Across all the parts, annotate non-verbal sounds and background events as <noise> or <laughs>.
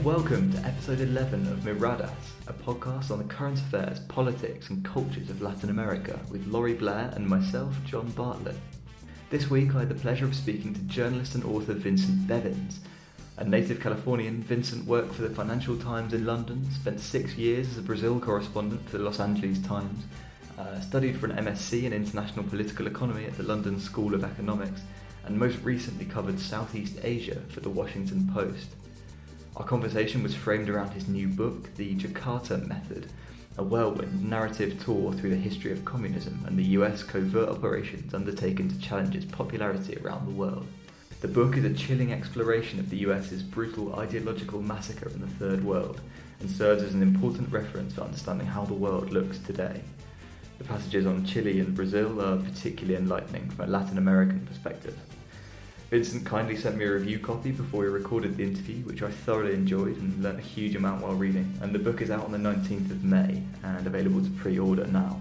And welcome to episode 11 of Miradas, a podcast on the current affairs, politics, and cultures of Latin America with Laurie Blair and myself, John Bartlett. This week I had the pleasure of speaking to journalist and author Vincent Bevins. A native Californian, Vincent worked for the Financial Times in London, spent six years as a Brazil correspondent for the Los Angeles Times, uh, studied for an MSc in International Political Economy at the London School of Economics, and most recently covered Southeast Asia for the Washington Post. Our conversation was framed around his new book, The Jakarta Method, a whirlwind narrative tour through the history of communism and the US covert operations undertaken to challenge its popularity around the world. The book is a chilling exploration of the US's brutal ideological massacre in the Third World and serves as an important reference for understanding how the world looks today. The passages on Chile and Brazil are particularly enlightening from a Latin American perspective. Vincent kindly sent me a review copy before we recorded the interview, which I thoroughly enjoyed and learnt a huge amount while reading. And the book is out on the 19th of May and available to pre order now.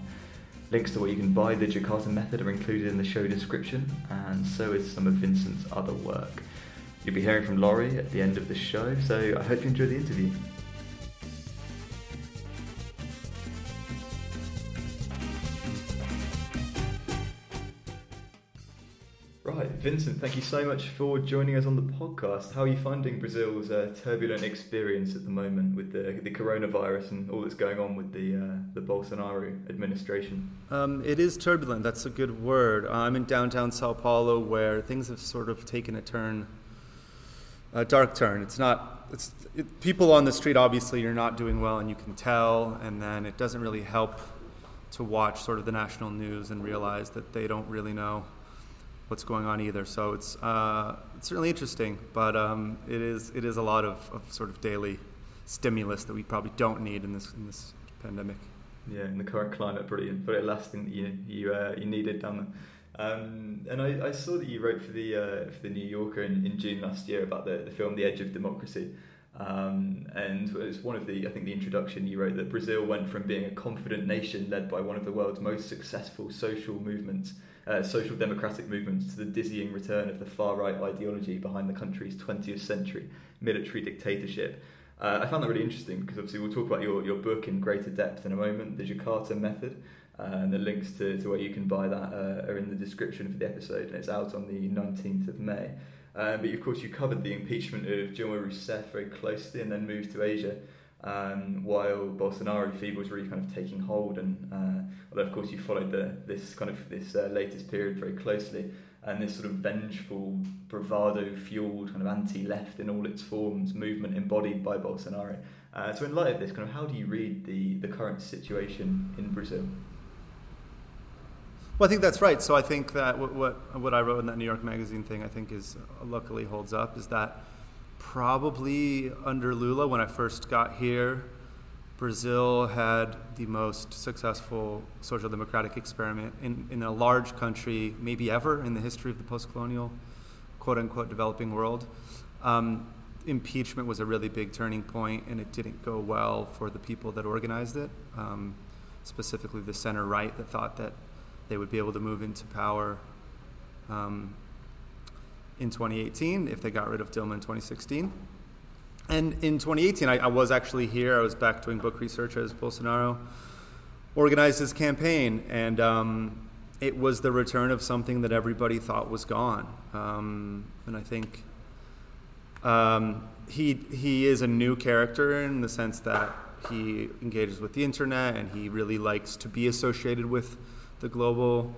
Links to where you can buy the Jakarta method are included in the show description, and so is some of Vincent's other work. You'll be hearing from Laurie at the end of the show, so I hope you enjoy the interview. Right, Vincent, thank you so much for joining us on the podcast. How are you finding Brazil's uh, turbulent experience at the moment with the, the coronavirus and all that's going on with the uh, the Bolsonaro administration? Um, it is turbulent. That's a good word. I'm in downtown Sao Paulo, where things have sort of taken a turn, a dark turn. It's not. It's it, people on the street. Obviously, you're not doing well, and you can tell. And then it doesn't really help to watch sort of the national news and realize that they don't really know what's going on either. So it's uh, it's certainly interesting, but um, it is it is a lot of, of sort of daily stimulus that we probably don't need in this in this pandemic. Yeah, in the current climate, brilliant. But it last thing you you uh, you needed down there. Um, and I, I, saw that you wrote for the uh, for the New Yorker in, in June last year about the, the film The Edge of Democracy. Um, and it's one of the, I think, the introduction you wrote that Brazil went from being a confident nation led by one of the world's most successful social movements uh, social democratic movements to the dizzying return of the far right ideology behind the country's 20th century military dictatorship. Uh, I found that really interesting because obviously we'll talk about your, your book in greater depth in a moment, the Jakarta Method, uh, and the links to, to where you can buy that uh, are in the description for the episode, and it's out on the 19th of May. Uh, but of course, you covered the impeachment of Dilma Rousseff very closely and then moved to Asia um, while Bolsonaro fever was really kind of taking hold. And uh, although of course you followed the, this kind of this uh, latest period very closely, and this sort of vengeful, bravado-fueled kind of anti-left in all its forms movement embodied by Bolsonaro. Uh, so in light of this, kind of how do you read the the current situation in Brazil? Well, I think that's right. So I think that what, what, what I wrote in that New York Magazine thing, I think is luckily holds up, is that probably under Lula when I first got here. Brazil had the most successful social democratic experiment in, in a large country, maybe ever in the history of the post colonial, quote unquote, developing world. Um, impeachment was a really big turning point, and it didn't go well for the people that organized it, um, specifically the center right that thought that they would be able to move into power um, in 2018 if they got rid of Dilma in 2016. And in 2018, I, I, was actually here. I was back doing book research as Bolsonaro organized his campaign, and um, it was the return of something that everybody thought was gone. Um, and I think um, he he is a new character in the sense that he engages with the internet and he really likes to be associated with the global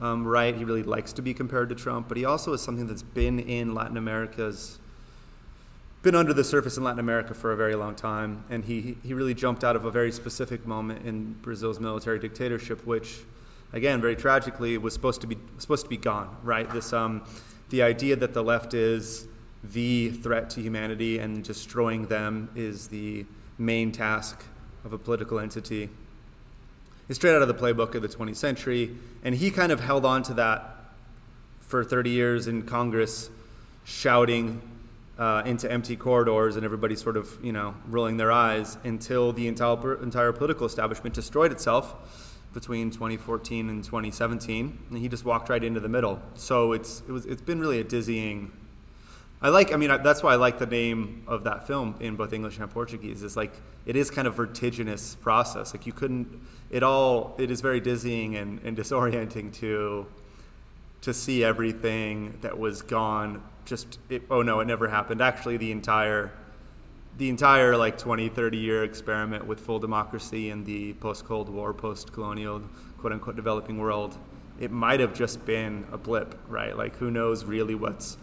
um, right. He really likes to be compared to Trump, but he also is something that's been in Latin America's been under the surface in Latin America for a very long time, and he he really jumped out of a very specific moment in Brazil's military dictatorship, which, again, very tragically, was supposed to be supposed to be gone. Right, this um, the idea that the left is the threat to humanity and destroying them is the main task of a political entity is straight out of the playbook of the 20th century. And he kind of held on to that for 30 years in Congress, shouting uh, into empty corridors and everybody sort of, you know, rolling their eyes until the entire, entire political establishment destroyed itself between 2014 and 2017. And he just walked right into the middle. So it's, it was, it's been really a dizzying I like. I mean, I, that's why I like the name of that film in both English and Portuguese. Is like it is kind of vertiginous process. Like you couldn't. It all. It is very dizzying and, and disorienting to to see everything that was gone. Just it, oh no, it never happened. Actually, the entire the entire like 20, 30 year experiment with full democracy in the post Cold War, post colonial, quote unquote, developing world, it might have just been a blip, right? Like who knows really what's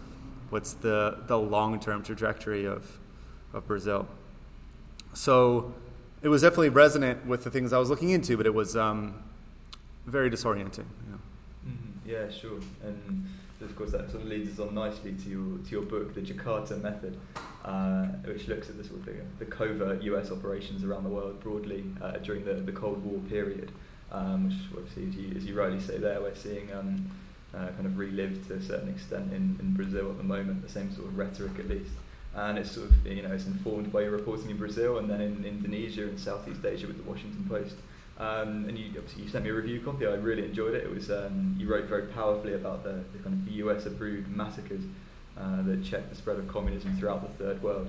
what's the, the long term trajectory of, of Brazil. So it was definitely resonant with the things I was looking into, but it was um, very disorienting. Yeah. Mm-hmm. yeah, sure. And of course, that sort of leads us on nicely to your, to your book, The Jakarta Method, uh, which looks at the sort of the, the, covert US operations around the world broadly uh, during the, the Cold War period, um, which obviously, as you, as you rightly say there, we're seeing. Um, uh, kind of relived to a certain extent in, in Brazil at the moment, the same sort of rhetoric at least. And it's sort of, you know, it's informed by your reporting in Brazil and then in Indonesia and Southeast Asia with the Washington Post. Um, and you obviously you sent me a review copy. I really enjoyed it. It was um, you wrote very powerfully about the, the kind of the US approved massacres uh, that checked the spread of communism throughout the third world.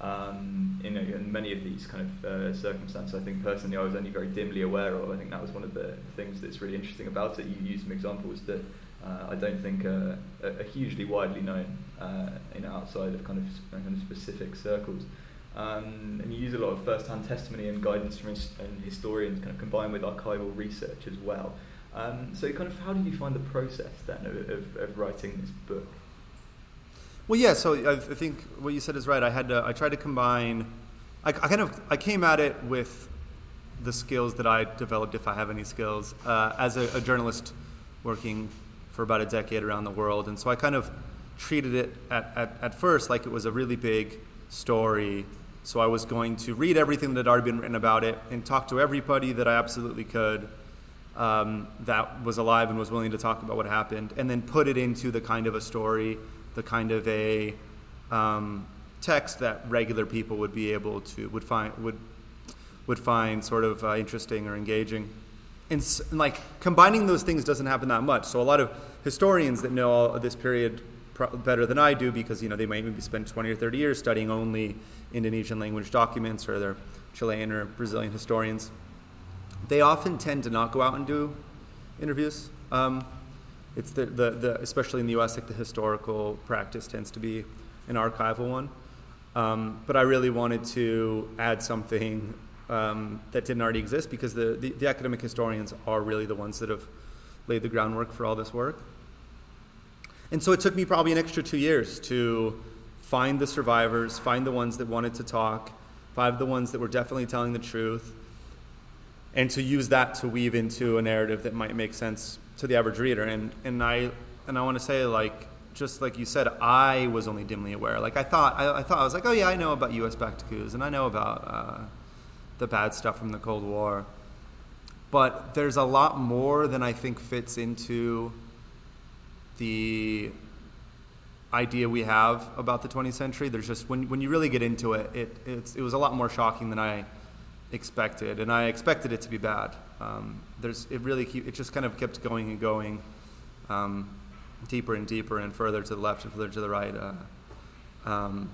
Um, in many of these kind of uh, circumstances, I think personally I was only very dimly aware of. I think that was one of the things that's really interesting about it. You used some examples that uh, I don't think are, are hugely widely known uh, you know, outside of kind of, kind of specific circles. Um, and you use a lot of first-hand testimony and guidance from his, and historians, kind of combined with archival research as well. Um, so, kind of, how did you find the process then of, of, of writing this book? Well, yeah. So I, I, think what you said is right. I had to, I tried to combine. I, I, kind of I came at it with the skills that I developed, if I have any skills, uh, as a, a journalist working for about a decade around the world. And so I kind of treated it at, at, at first like it was a really big story. So I was going to read everything that had already been written about it and talk to everybody that I absolutely could um, that was alive and was willing to talk about what happened, and then put it into the kind of a story, the kind of a um, text that regular people would be able to would find would would find sort of uh, interesting or engaging and, like combining those things doesn't happen that much. So a lot of historians that know all this period better than I do because you know they might maybe spend 20 or 30 years studying only Indonesian language documents or they're Chilean or Brazilian historians. They often tend to not go out and do interviews. Um, it's the, the, the, especially in the U.S. like the historical practice tends to be an archival one. Um, but I really wanted to add something um, that didn't already exist because the, the, the, academic historians are really the ones that have laid the groundwork for all this work. And so it took me probably an extra two years to find the survivors, find the ones that wanted to talk, find the ones that were definitely telling the truth, and to use that to weave into a narrative that might make sense to the average reader. And, and I, and I want to say, like, just like you said, I was only dimly aware. Like I thought, I, I thought I was like, oh yeah, I know about U.S. backed and I know about uh, the bad stuff from the Cold War. But there's a lot more than I think fits into the idea we have about the 20th century. There's just when when you really get into it, it it was a lot more shocking than I expected, and I expected it to be bad. Um, there's it really keep, it just kind of kept going and going, um, deeper and deeper and further to the left and further to the right. Uh, um,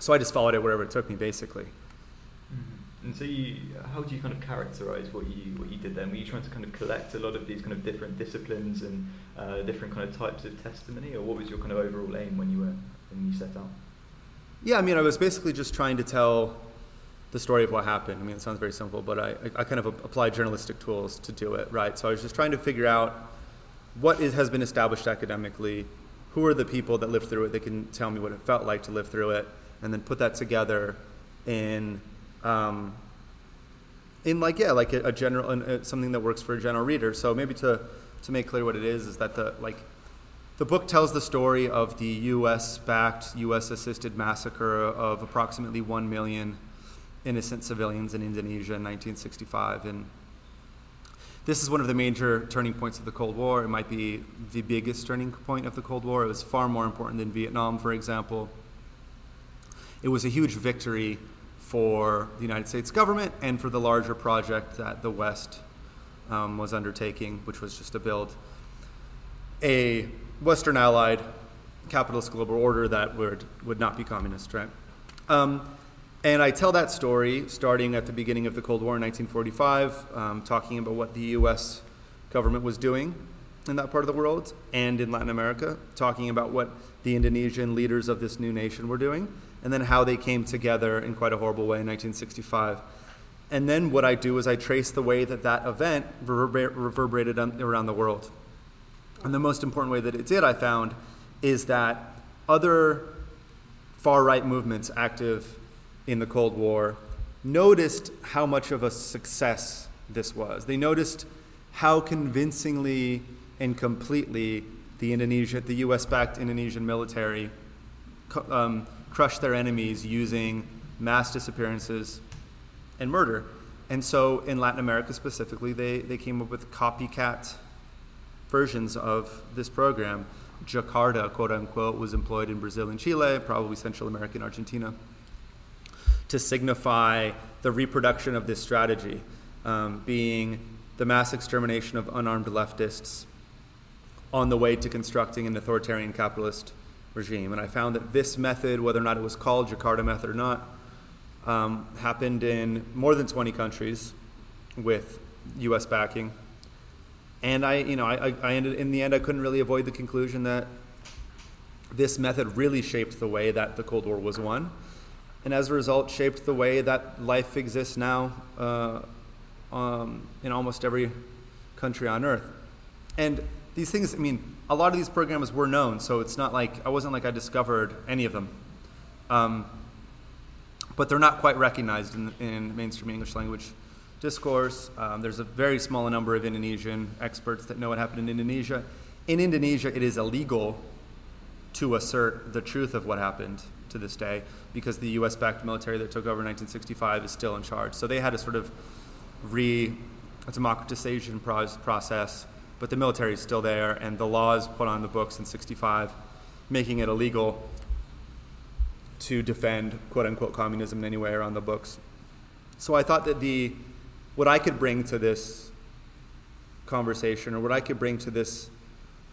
so I just followed it wherever it took me, basically. And so, you, how do you kind of characterize what you what you did then? Were you trying to kind of collect a lot of these kind of different disciplines and uh, different kind of types of testimony, or what was your kind of overall aim when you were when you set out? Yeah, I mean, I was basically just trying to tell the story of what happened. I mean, it sounds very simple, but I, I kind of applied journalistic tools to do it, right? So I was just trying to figure out what is, has been established academically, who are the people that lived through it they can tell me what it felt like to live through it, and then put that together in um, in like yeah, like a, a general uh, something that works for a general reader. So maybe to to make clear what it is is that the like the book tells the story of the U.S. backed, U.S. assisted massacre of approximately one million innocent civilians in Indonesia in 1965 and. This is one of the major turning points of the Cold War. It might be the biggest turning point of the Cold War. It was far more important than Vietnam, for example. It was a huge victory for the United States government and for the larger project that the West um, was undertaking, which was just to build a Western allied capitalist global order that would, would not be communist, right? Um, and I tell that story starting at the beginning of the Cold War in 1945, um, talking about what the US government was doing in that part of the world and in Latin America, talking about what the Indonesian leaders of this new nation were doing, and then how they came together in quite a horrible way in 1965. And then what I do is I trace the way that that event reverber- reverberated around the world. And the most important way that it did, I found, is that other far right movements active in the Cold War noticed how much of a success this was. They noticed how convincingly and completely the Indonesia, the U.S.-backed Indonesian military um, crushed their enemies using mass disappearances and murder. And so, in Latin America specifically, they, they came up with copycat versions of this program. Jakarta, quote unquote, was employed in Brazil and Chile, probably Central America and Argentina, to signify the reproduction of this strategy, um, being the mass extermination of unarmed leftists on the way to constructing an authoritarian capitalist regime. And I found that this method, whether or not it was called Jakarta method or not, um, happened in more than 20 countries with U.S. backing. And I, you know, I, I ended in the end, I couldn't really avoid the conclusion that this method really shaped the way that the Cold War was won, and as a result, shaped the way that life exists now uh, um, in almost every country on earth. And these things, I mean, a lot of these programs were known, so it's not like I wasn't like I discovered any of them. Um, but they're not quite recognized in, in mainstream English language discourse. Um, there's a very small number of Indonesian experts that know what happened in Indonesia. In Indonesia, it is illegal to assert the truth of what happened to this day because the US backed military that took over in 1965 is still in charge. So they had a sort of re democratization process, but the military is still there, and the laws put on the books in 65 making it illegal to defend quote unquote communism in any way around the books. So I thought that the what I could bring to this conversation or what I could bring to this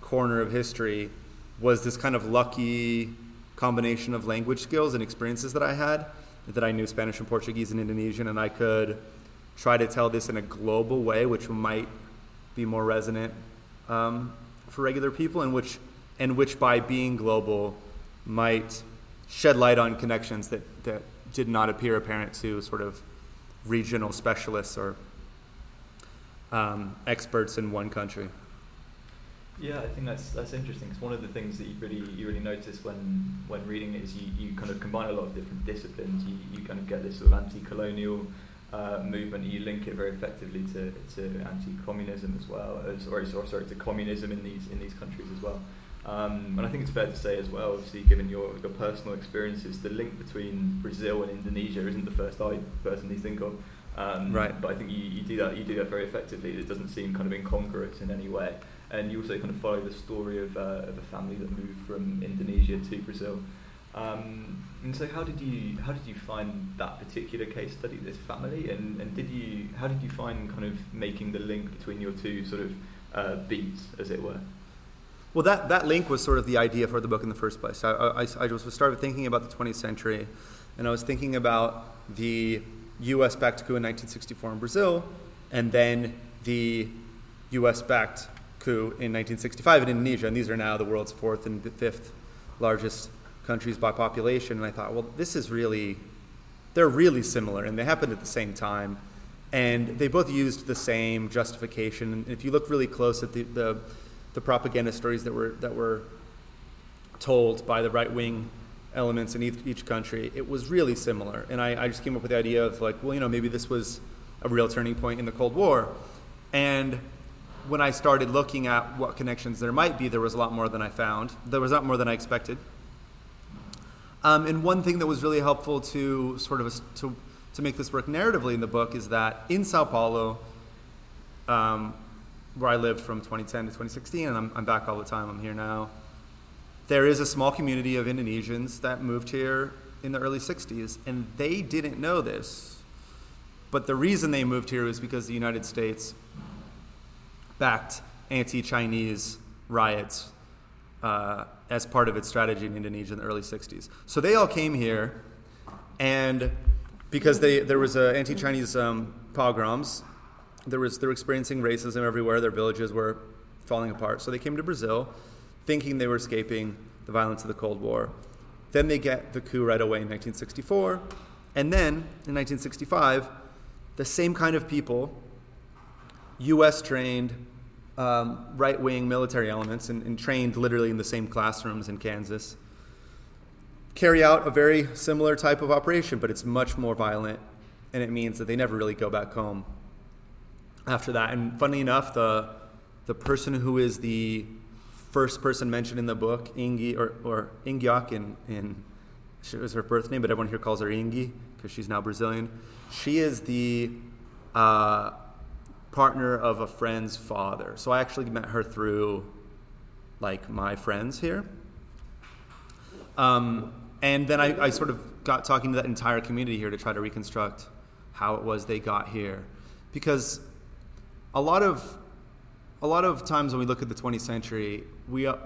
corner of history was this kind of lucky combination of language skills and experiences that I had that I knew Spanish and Portuguese and Indonesian and I could try to tell this in a global way which might be more resonant um, for regular people and which and which by being global might shed light on connections that, that did not appear apparent to sort of regional specialists or um, experts in one country. Yeah, I think that's that's interesting. It's one of the things that you really you really notice when when reading it is you, you kind of combine a lot of different disciplines. You, you kind of get this sort of anti-colonial uh, movement. You link it very effectively to, to anti-communism as well, as, or, or sorry to communism in these in these countries as well. Um, and I think it's fair to say as well, obviously, given your, your personal experiences, the link between Brazil and Indonesia isn't the first I personally think of. Um, right. But I think you, you do that you do that very effectively. It doesn't seem kind of incongruous in any way. And you also kind of follow the story of, uh, of a family that moved from Indonesia to Brazil. Um, and so, how did you how did you find that particular case study, this family, and, and did you how did you find kind of making the link between your two sort of uh, beats, as it were? Well, that, that link was sort of the idea for the book in the first place. I, I, I started thinking about the 20th century, and I was thinking about the U.S. backed coup in 1964 in Brazil, and then the U.S. backed coup in 1965 in Indonesia, and these are now the world's fourth and fifth largest countries by population. And I thought, well, this is really, they're really similar, and they happened at the same time, and they both used the same justification. And if you look really close at the, the the propaganda stories that were that were told by the right wing elements in each, each, country, it was really similar. And I, I, just came up with the idea of like, well, you know, maybe this was a real turning point in the Cold War. And when I started looking at what connections there might be, there was a lot more than I found. There was a lot more than I expected. Um, and one thing that was really helpful to sort of a, to to make this work narratively in the book is that in Sao Paulo, um, where I lived from 2010 to 2016, and I'm, I'm back all the time. I'm here now. There is a small community of Indonesians that moved here in the early 60s, and they didn't know this. But the reason they moved here was because the United States backed anti Chinese riots uh, as part of its strategy in Indonesia in the early 60s. So they all came here, and because they, there was uh, anti-Chinese um, pogroms, there was, they were experiencing racism everywhere. Their villages were falling apart. So they came to Brazil thinking they were escaping the violence of the Cold War. Then they get the coup right away in 1964. And then in 1965, the same kind of people, US trained, um, right wing military elements, and, and trained literally in the same classrooms in Kansas, carry out a very similar type of operation, but it's much more violent, and it means that they never really go back home after that. And funny enough, the the person who is the first person mentioned in the book, Ingi or or in in she was her birth name, but everyone here calls her Ingi because she's now Brazilian. She is the uh, partner of a friend's father. So I actually met her through like my friends here. Um, and then I, I sort of got talking to that entire community here to try to reconstruct how it was they got here. Because a lot of a lot of times when we look at the 20th century, we uh,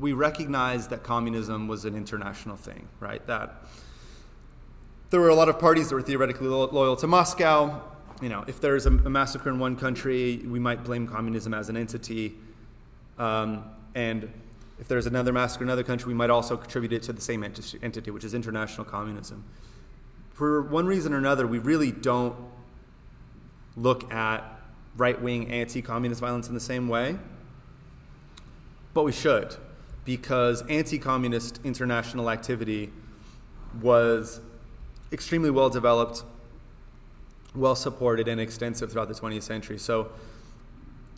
we recognize that communism was an international thing, right? That there were a lot of parties that were theoretically lo- loyal to Moscow. You know, if there's a, a, massacre in one country, we might blame communism as an entity. Um, and if there's another massacre in another country, we might also contribute it to the same enti- entity, which is international communism. For one reason or another, we really don't look at right wing anti communist violence in the same way, but we should, because anti communist international activity was extremely well developed, well supported, and extensive throughout the 20th century. So,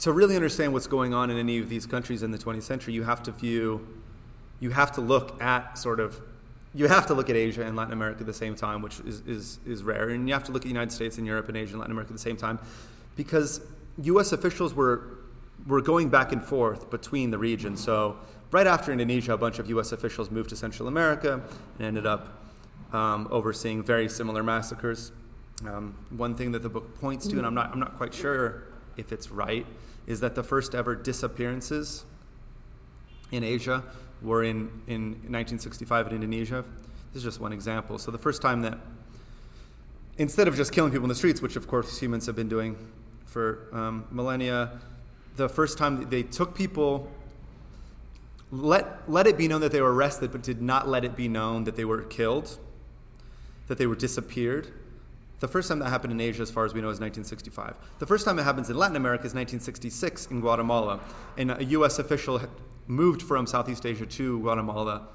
to really understand what's going on in any of these countries in the 20th century, you have to view, you have to look at sort of, you have to look at Asia and Latin America at the same time, which is, is, is rare. And you have to look at the United States and Europe and Asia and Latin America at the same time because U.S. officials were, were going back and forth between the regions. So, right after Indonesia, a bunch of U.S. officials moved to Central America and ended up um, overseeing very similar massacres. Um, one thing that the book points to, and I'm not, I'm not quite sure if it's right, is that the first ever disappearances in Asia were in, in 1965 in Indonesia. This is just one example. So, the first time that, instead of just killing people in the streets, which of course humans have been doing for um, millennia, the first time they took people, let, let it be known that they were arrested, but did not let it be known that they were killed that they were disappeared. The first time that happened in Asia, as far as we know, is 1965. The first time it happens in Latin America is 1966 in Guatemala. And a U.S. official moved from Southeast Asia to Guatemala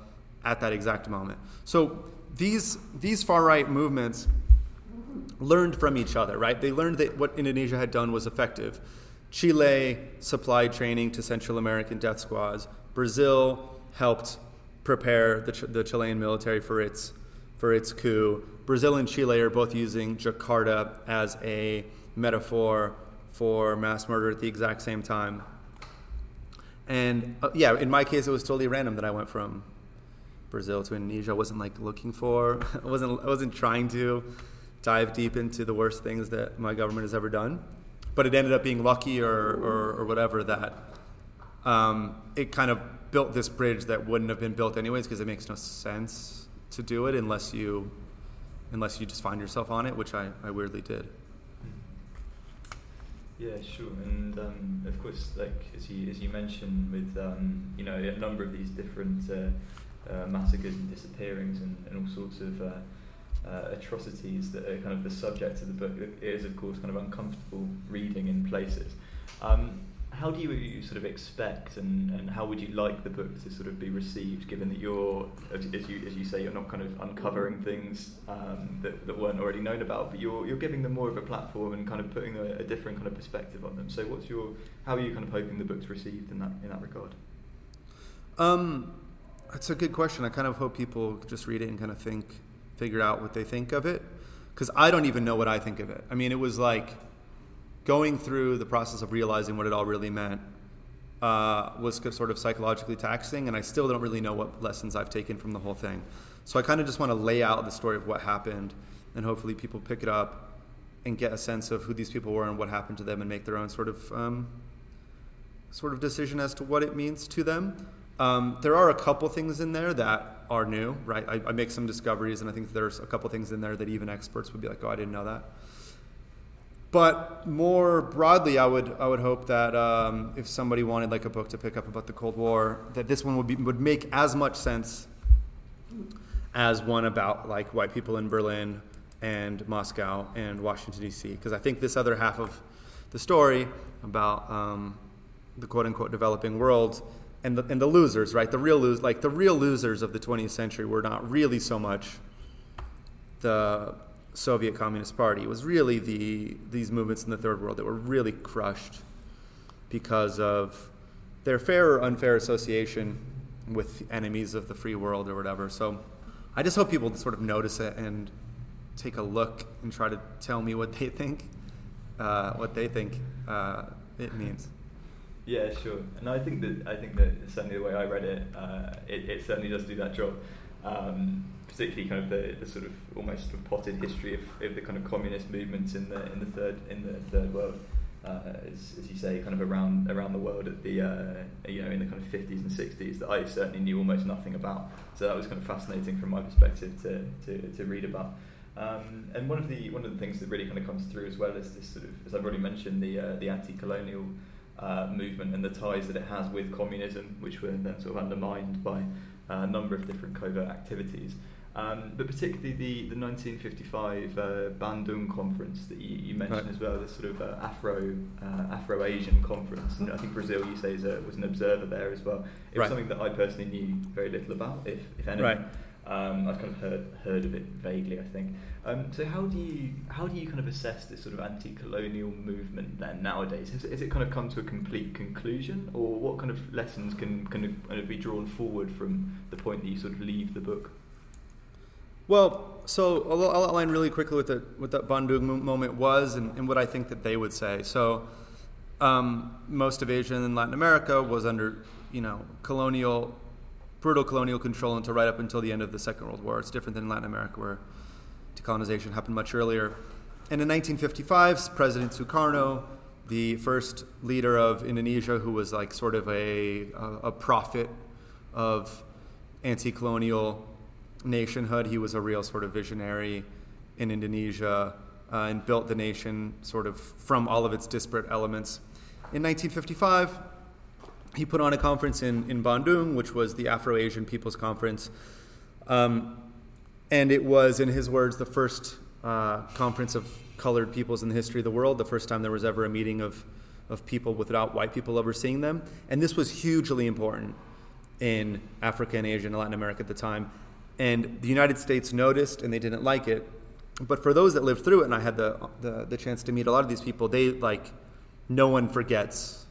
at that exact moment. So these, these far right movements learned from each other, right? They learned that what Indonesia had done was effective. Chile supplied training to Central American death squads. Brazil helped prepare the, the Chilean military for its for its coup. Brazil and Chile are both using Jakarta as a metaphor for mass murder at the exact same time. And uh, yeah, in my case, it was totally random that I went from Brazil to Indonesia. I wasn't like looking for, I <laughs> wasn't, I wasn't trying to dive deep into the worst things that my government has ever done. But it ended up being lucky or, or, or whatever that um, it kind of built this bridge that wouldn't have been built anyways because it makes no sense to do it unless you unless you just find yourself on it, which I, I weirdly did. Yeah, sure, and um, of course, like as you as you mentioned, with um, you know a number of these different uh, uh, massacres and disappearings and, and all sorts of uh, uh atrocities that are kind of the subject of the book, it is of course kind of uncomfortable reading in places. Um, how do you sort of expect and, and how would you like the book to sort of be received given that you're as, as you as you say you're not kind of uncovering things um, that, that weren't already known about but you're you're giving them more of a platform and kind of putting a, a, different kind of perspective on them. So what's your how are you kind of hoping the book's received in that in that regard? Um that's a good question. I kind of hope people just read it and kind of think figure out what they think of it because I don't even know what I think of it. I mean it was like going through the process of realizing what it all really meant uh, was sort of psychologically taxing, and I still don't really know what lessons I've taken from the whole thing. So I kind of just want to lay out the story of what happened, and hopefully people pick it up and get a sense of who these people were and what happened to them, and make their own sort of um, sort of decision as to what it means to them. Um, there are a couple things in there that are new, right? I, I, make some discoveries, and I think there's a couple things in there that even experts would be like, "Oh, I didn't know that." But more broadly, I would I would hope that um, if somebody wanted like a book to pick up about the Cold War, that this one would be would make as much sense as one about like white people in Berlin and Moscow and Washington D.C. Because I think this other half of the story about um, the quote unquote developing world and the, and the losers, right? The real lose, like the real losers of the 20th century were not really so much the Soviet Communist Party. It was really the these movements in the third world that were really crushed because of their fair or unfair association with enemies of the free world or whatever. So I just hope people sort of notice it and take a look and try to tell me what they think, uh, what they think uh, it means. Yeah, sure. And I think that I think that certainly the way I read it, uh, it, it, certainly does do that job. Um, particularly kind of the, the sort of almost sort of potted history of, of the kind of communist movements in the in the third in the third world. Uh, as, as, you say, kind of around around the world at the uh, you know in the kind of 50s and 60s that I certainly knew almost nothing about. So that was kind of fascinating from my perspective to, to, to read about. Um, and one of the one of the things that really kind of comes through as well is this sort of, as I've already mentioned, the uh, the anti-colonial uh, movement and the ties that it has with communism, which were then sort of undermined by a number of different covert activities. Um, but particularly the, the 1955 uh, Bandung conference that you, you mentioned right. as well, this sort of uh, Afro uh, Afro Asian conference, and I think Brazil, you say, a, was an observer there as well. It was right. something that I personally knew very little about, if if anything. Right. Um, I've kind of heard heard of it vaguely, I think. Um, so how do you how do you kind of assess this sort of anti-colonial movement then nowadays? Has, has, it kind of come to a complete conclusion, or what kind of lessons can can kind of be drawn forward from the point that you sort of leave the book? Well, so I'll, I'll outline really quickly what the what that Bandung moment was and, and what I think that they would say. So. Um, most of Asia and Latin America was under, you know, colonial brutal colonial control until right up until the end of the Second World War. It's different than Latin America, where decolonization happened much earlier. And in 1955, President Sukarno, the first leader of Indonesia, who was like sort of a, a, a prophet of anti colonial nationhood, he was a real sort of visionary in Indonesia uh, and built the nation sort of from all of its disparate elements. In 1955, he put on a conference in, in Bandung, which was the Afro Asian People's Conference. Um, and it was, in his words, the first uh, conference of colored peoples in the history of the world, the first time there was ever a meeting of, of people without white people overseeing them. And this was hugely important in Africa and Asia and Latin America at the time. And the United States noticed and they didn't like it. But for those that lived through it, and I had the, the, the chance to meet a lot of these people, they like, no one forgets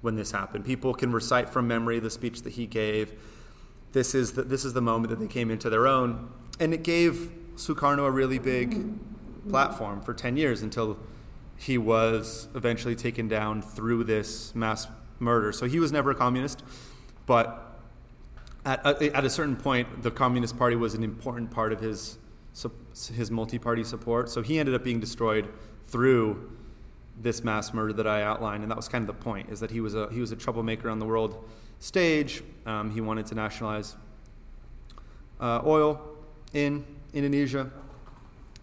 when this happened. People can recite from memory the speech that he gave. This is the, this is the moment that they came into their own. And it gave Sukarno a really big platform for 10 years until he was eventually taken down through this mass murder. So he was never a communist, but at, at a certain point, the Communist Party was an important part of his, his multi party support. So he ended up being destroyed through this mass murder that I outlined, and that was kind of the point: is that he was a he was a troublemaker on the world stage. Um, he wanted to nationalize uh, oil in Indonesia.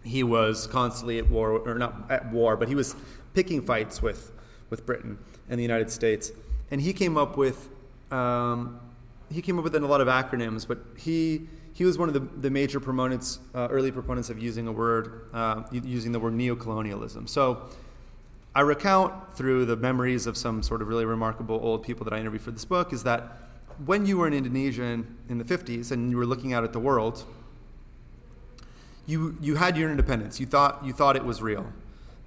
He was constantly at war, or not at war, but he was picking fights with with Britain and the United States. And he came up with um, he came up with a lot of acronyms, but he he was one of the, the major proponents, uh, early proponents of using a word, uh, using the word neocolonialism. So I recount through the memories of some sort of really remarkable old people that I interviewed for this book is that when you were in Indonesia in, in the 50s and you were looking out at the world, you, you had your independence. You thought, you thought it was real.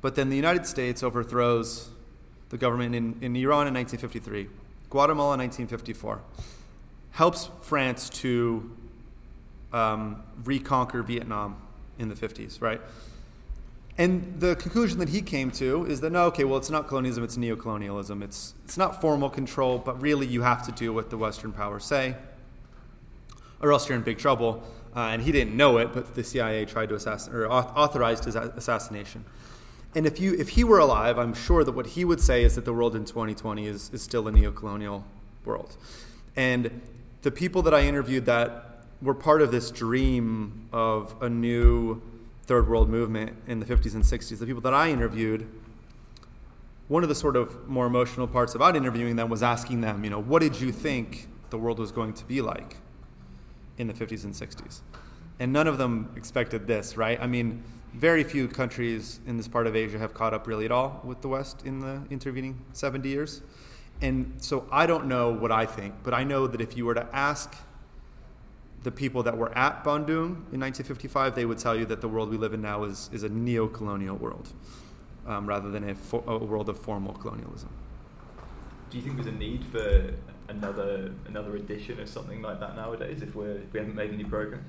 But then the United States overthrows the government in, in Iran in 1953, Guatemala in 1954, helps France to um, reconquer Vietnam in the 50s, right? And the conclusion that he came to is that no, okay, well, it's not colonialism, it's neocolonialism. It's, it's not formal control, but really you have to do what the Western powers say, or else you're in big trouble. Uh, and he didn't know it, but the CIA tried to assassinate, or authorized his assassination. And if, you, if he were alive, I'm sure that what he would say is that the world in 2020 is, is still a neocolonial world. And the people that I interviewed that were part of this dream of a new third world movement in the 50s and 60s, the people that I interviewed, one of the sort of more emotional parts about interviewing them was asking them, you know, what did you think the world was going to be like in the 50s and 60s? And none of them expected this, right? I mean, very few countries in this part of Asia have caught up really at all with the West in the intervening 70 years. And so I don't know what I think, but I know that if you were to ask the people that were at Bandung in 1955, they would tell you that the world we live in now is, is a neo colonial world um, rather than a, a world of formal colonialism. Do you think there's a need for another another edition of something like that nowadays if we're, if we haven't made any progress?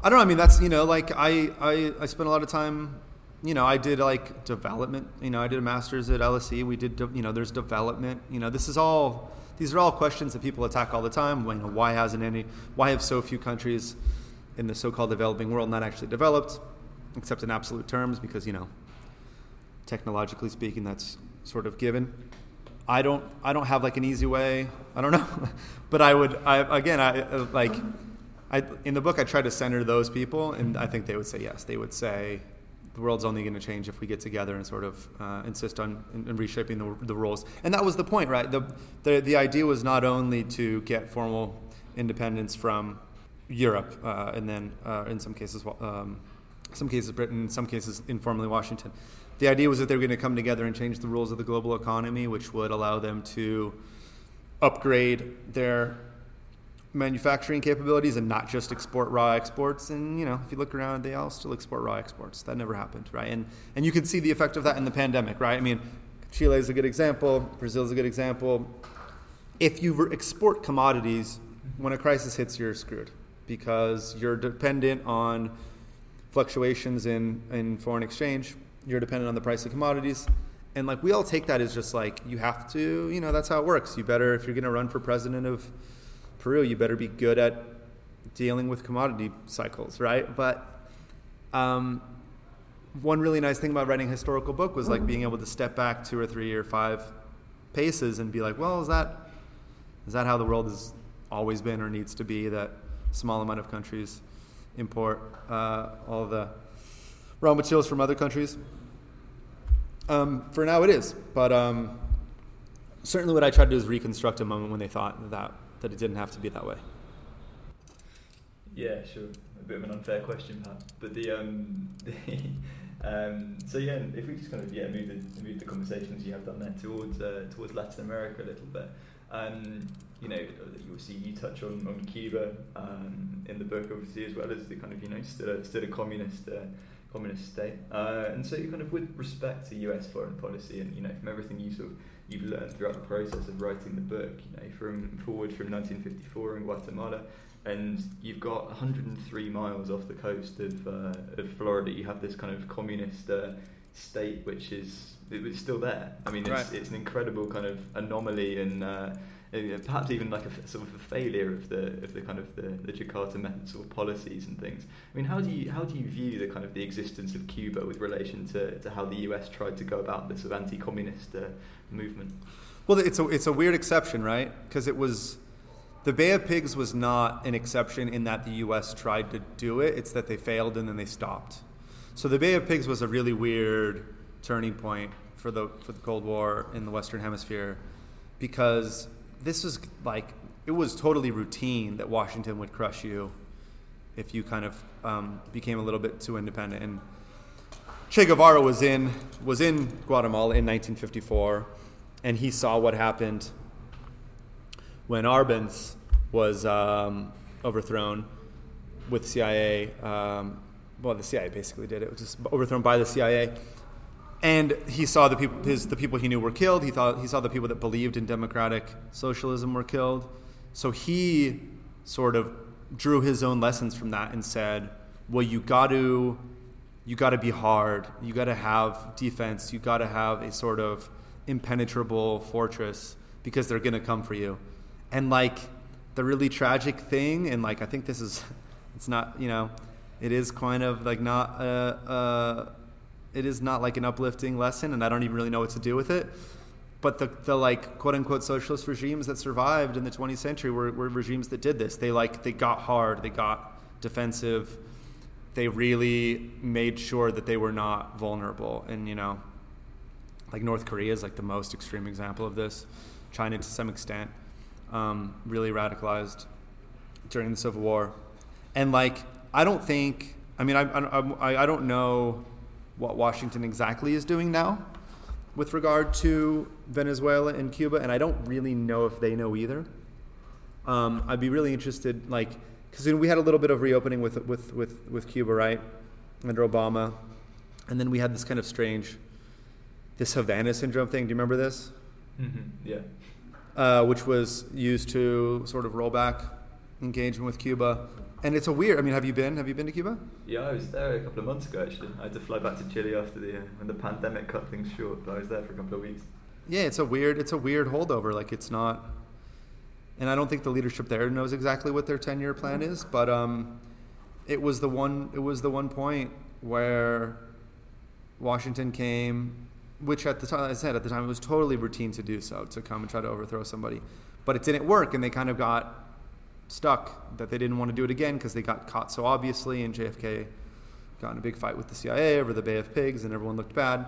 I don't know. I mean, that's you know, like I I, I spent a lot of time. You know, I did like development. You know, I did a master's at LSE. We did, de- you know, there's development. You know, this is all. These are all questions that people attack all the time. You know, why hasn't any? Why have so few countries in the so-called developing world not actually developed, except in absolute terms? Because you know, technologically speaking, that's sort of given. I don't. I don't have like an easy way. I don't know, <laughs> but I would. I again. I like. I, in the book, I try to center those people, and I think they would say yes. They would say the world's only going to change if we get together and sort of uh, insist on in, in reshaping the, the, rules. And that was the point, right? The, the, the idea was not only to get formal independence from Europe, uh, and then uh, in some cases, um, some cases Britain, in some cases informally Washington. The idea was that they were going to come together and change the rules of the global economy, which would allow them to upgrade their manufacturing capabilities and not just export raw exports. And you know, if you look around, they all still export raw exports. That never happened, right? And and you can see the effect of that in the pandemic, right? I mean, Chile is a good example. Brazil is a good example. If you export commodities, when a crisis hits, you're screwed because you're dependent on fluctuations in, in foreign exchange. You're dependent on the price of commodities. And like we all take that as just like you have to, you know, that's how it works. You better if you're going to run for president of Peru, you better be good at dealing with commodity cycles, right? But um, one really nice thing about writing a historical book was like being able to step back two or three or five paces and be like, well, is that is that how the world has always been or needs to be? That small amount of countries import uh, all the raw materials from other countries. Um, for now, it is, but um, certainly what I tried to do is reconstruct a moment when they thought that that it didn't have to be that way? Yeah, sure. A bit of an unfair question, Pat. But the um, <laughs> the, um, so yeah, if we just kind of yeah move the move the conversations you have done there towards uh, towards Latin America a little bit. Um, you know, you'll see you touch on, on Cuba um, in the book, obviously, as well as the kind of you know still a, still a communist uh, communist state. Uh, and so, you kind of with respect to U.S. foreign policy, and you know, from everything you sort of you've learned throughout the process of writing the book, you know, from forward from 1954 in Guatemala, and you've got 103 miles off the coast of, uh, of Florida. You have this kind of communist uh, state, which is it's still there. I mean, it's, right. it's an incredible kind of anomaly and. Uh, perhaps even like a sort of a failure of the of the kind of the, the Jakarta method sort of policies and things. I mean, how do you how do you view the kind of the existence of Cuba with relation to, to how the US tried to go about this sort of anti-communist uh, movement? Well, it's a it's a weird exception, right? Because it was the Bay of Pigs was not an exception in that the U.S. tried to do it. It's that they failed and then they stopped. So the Bay of Pigs was a really weird turning point for the for the Cold War in the Western Hemisphere because this was like it was totally routine that Washington would crush you if you kind of um, became a little bit too independent. And Che Guevara was in was in Guatemala in 1954, and he saw what happened when Arbenz was um, overthrown with CIA. Um, well, the CIA basically did it. It was just overthrown by the CIA and he saw the people his the people he knew were killed. He thought he saw the people that believed in democratic socialism were killed. So he sort of drew his own lessons from that and said well you got to you got to be hard. You got to have defense. You got to have a sort of impenetrable fortress because they're going to come for you. And like the really tragic thing and like i think this is <laughs> it's not you know it is kind of like not a, a it is not like an uplifting lesson, and I don't even really know what to do with it. but the, the like quote unquote socialist regimes that survived in the 20th century were, were regimes that did this. They like they got hard, they got defensive, they really made sure that they were not vulnerable. And you know, like North Korea is like the most extreme example of this. China to some extent, um, really radicalized during the Civil War, and like I don't think. I mean, I, I, I don't know what Washington exactly is doing now with regard to Venezuela and Cuba, and I don't really know if they know either. Um, I'd be really interested, like, because you know, we had a little bit of reopening with, with, with, with Cuba, right, under Obama, and then we had this kind of strange, this Havana syndrome thing. Do you remember this? Mm-hmm. Yeah. Uh, which was used to sort of roll back engagement with Cuba. And it's a weird. I mean, have you been? Have you been to Cuba? Yeah, I was there a couple of months ago. Actually, I had to fly back to Chile after the uh, when the pandemic cut things short. But I was there for a couple of weeks. Yeah, it's a weird. It's a weird holdover. Like it's not. And I don't think the leadership there knows exactly what their ten-year plan is. But um, it was the one. It was the one point where Washington came, which at the time, I said at the time, it was totally routine to do so to come and try to overthrow somebody, but it didn't work, and they kind of got stuck that they didn't want to do it again because they got caught so obviously, and JFK got in a big fight with the CIA over the Bay of Pigs, and everyone looked bad.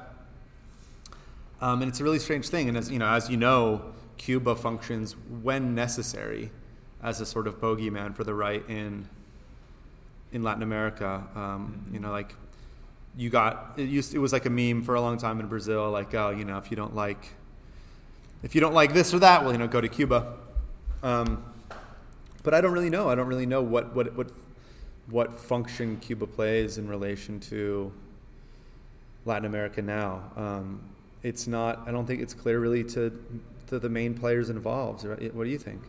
Um, and it's a really strange thing. And as you know, as you know, Cuba functions when necessary as a sort of bogeyman for the right in in Latin America. Um, you know, like you got it used it was like a meme for a long time in Brazil, like oh, you know, if you don't like if you don't like this or that, well, you know, go to Cuba. Um, but I don't really know. I don't really know what what what what function Cuba plays in relation to Latin America now. Um, it's not. I don't think it's clear really to to the main players involved. What do you think?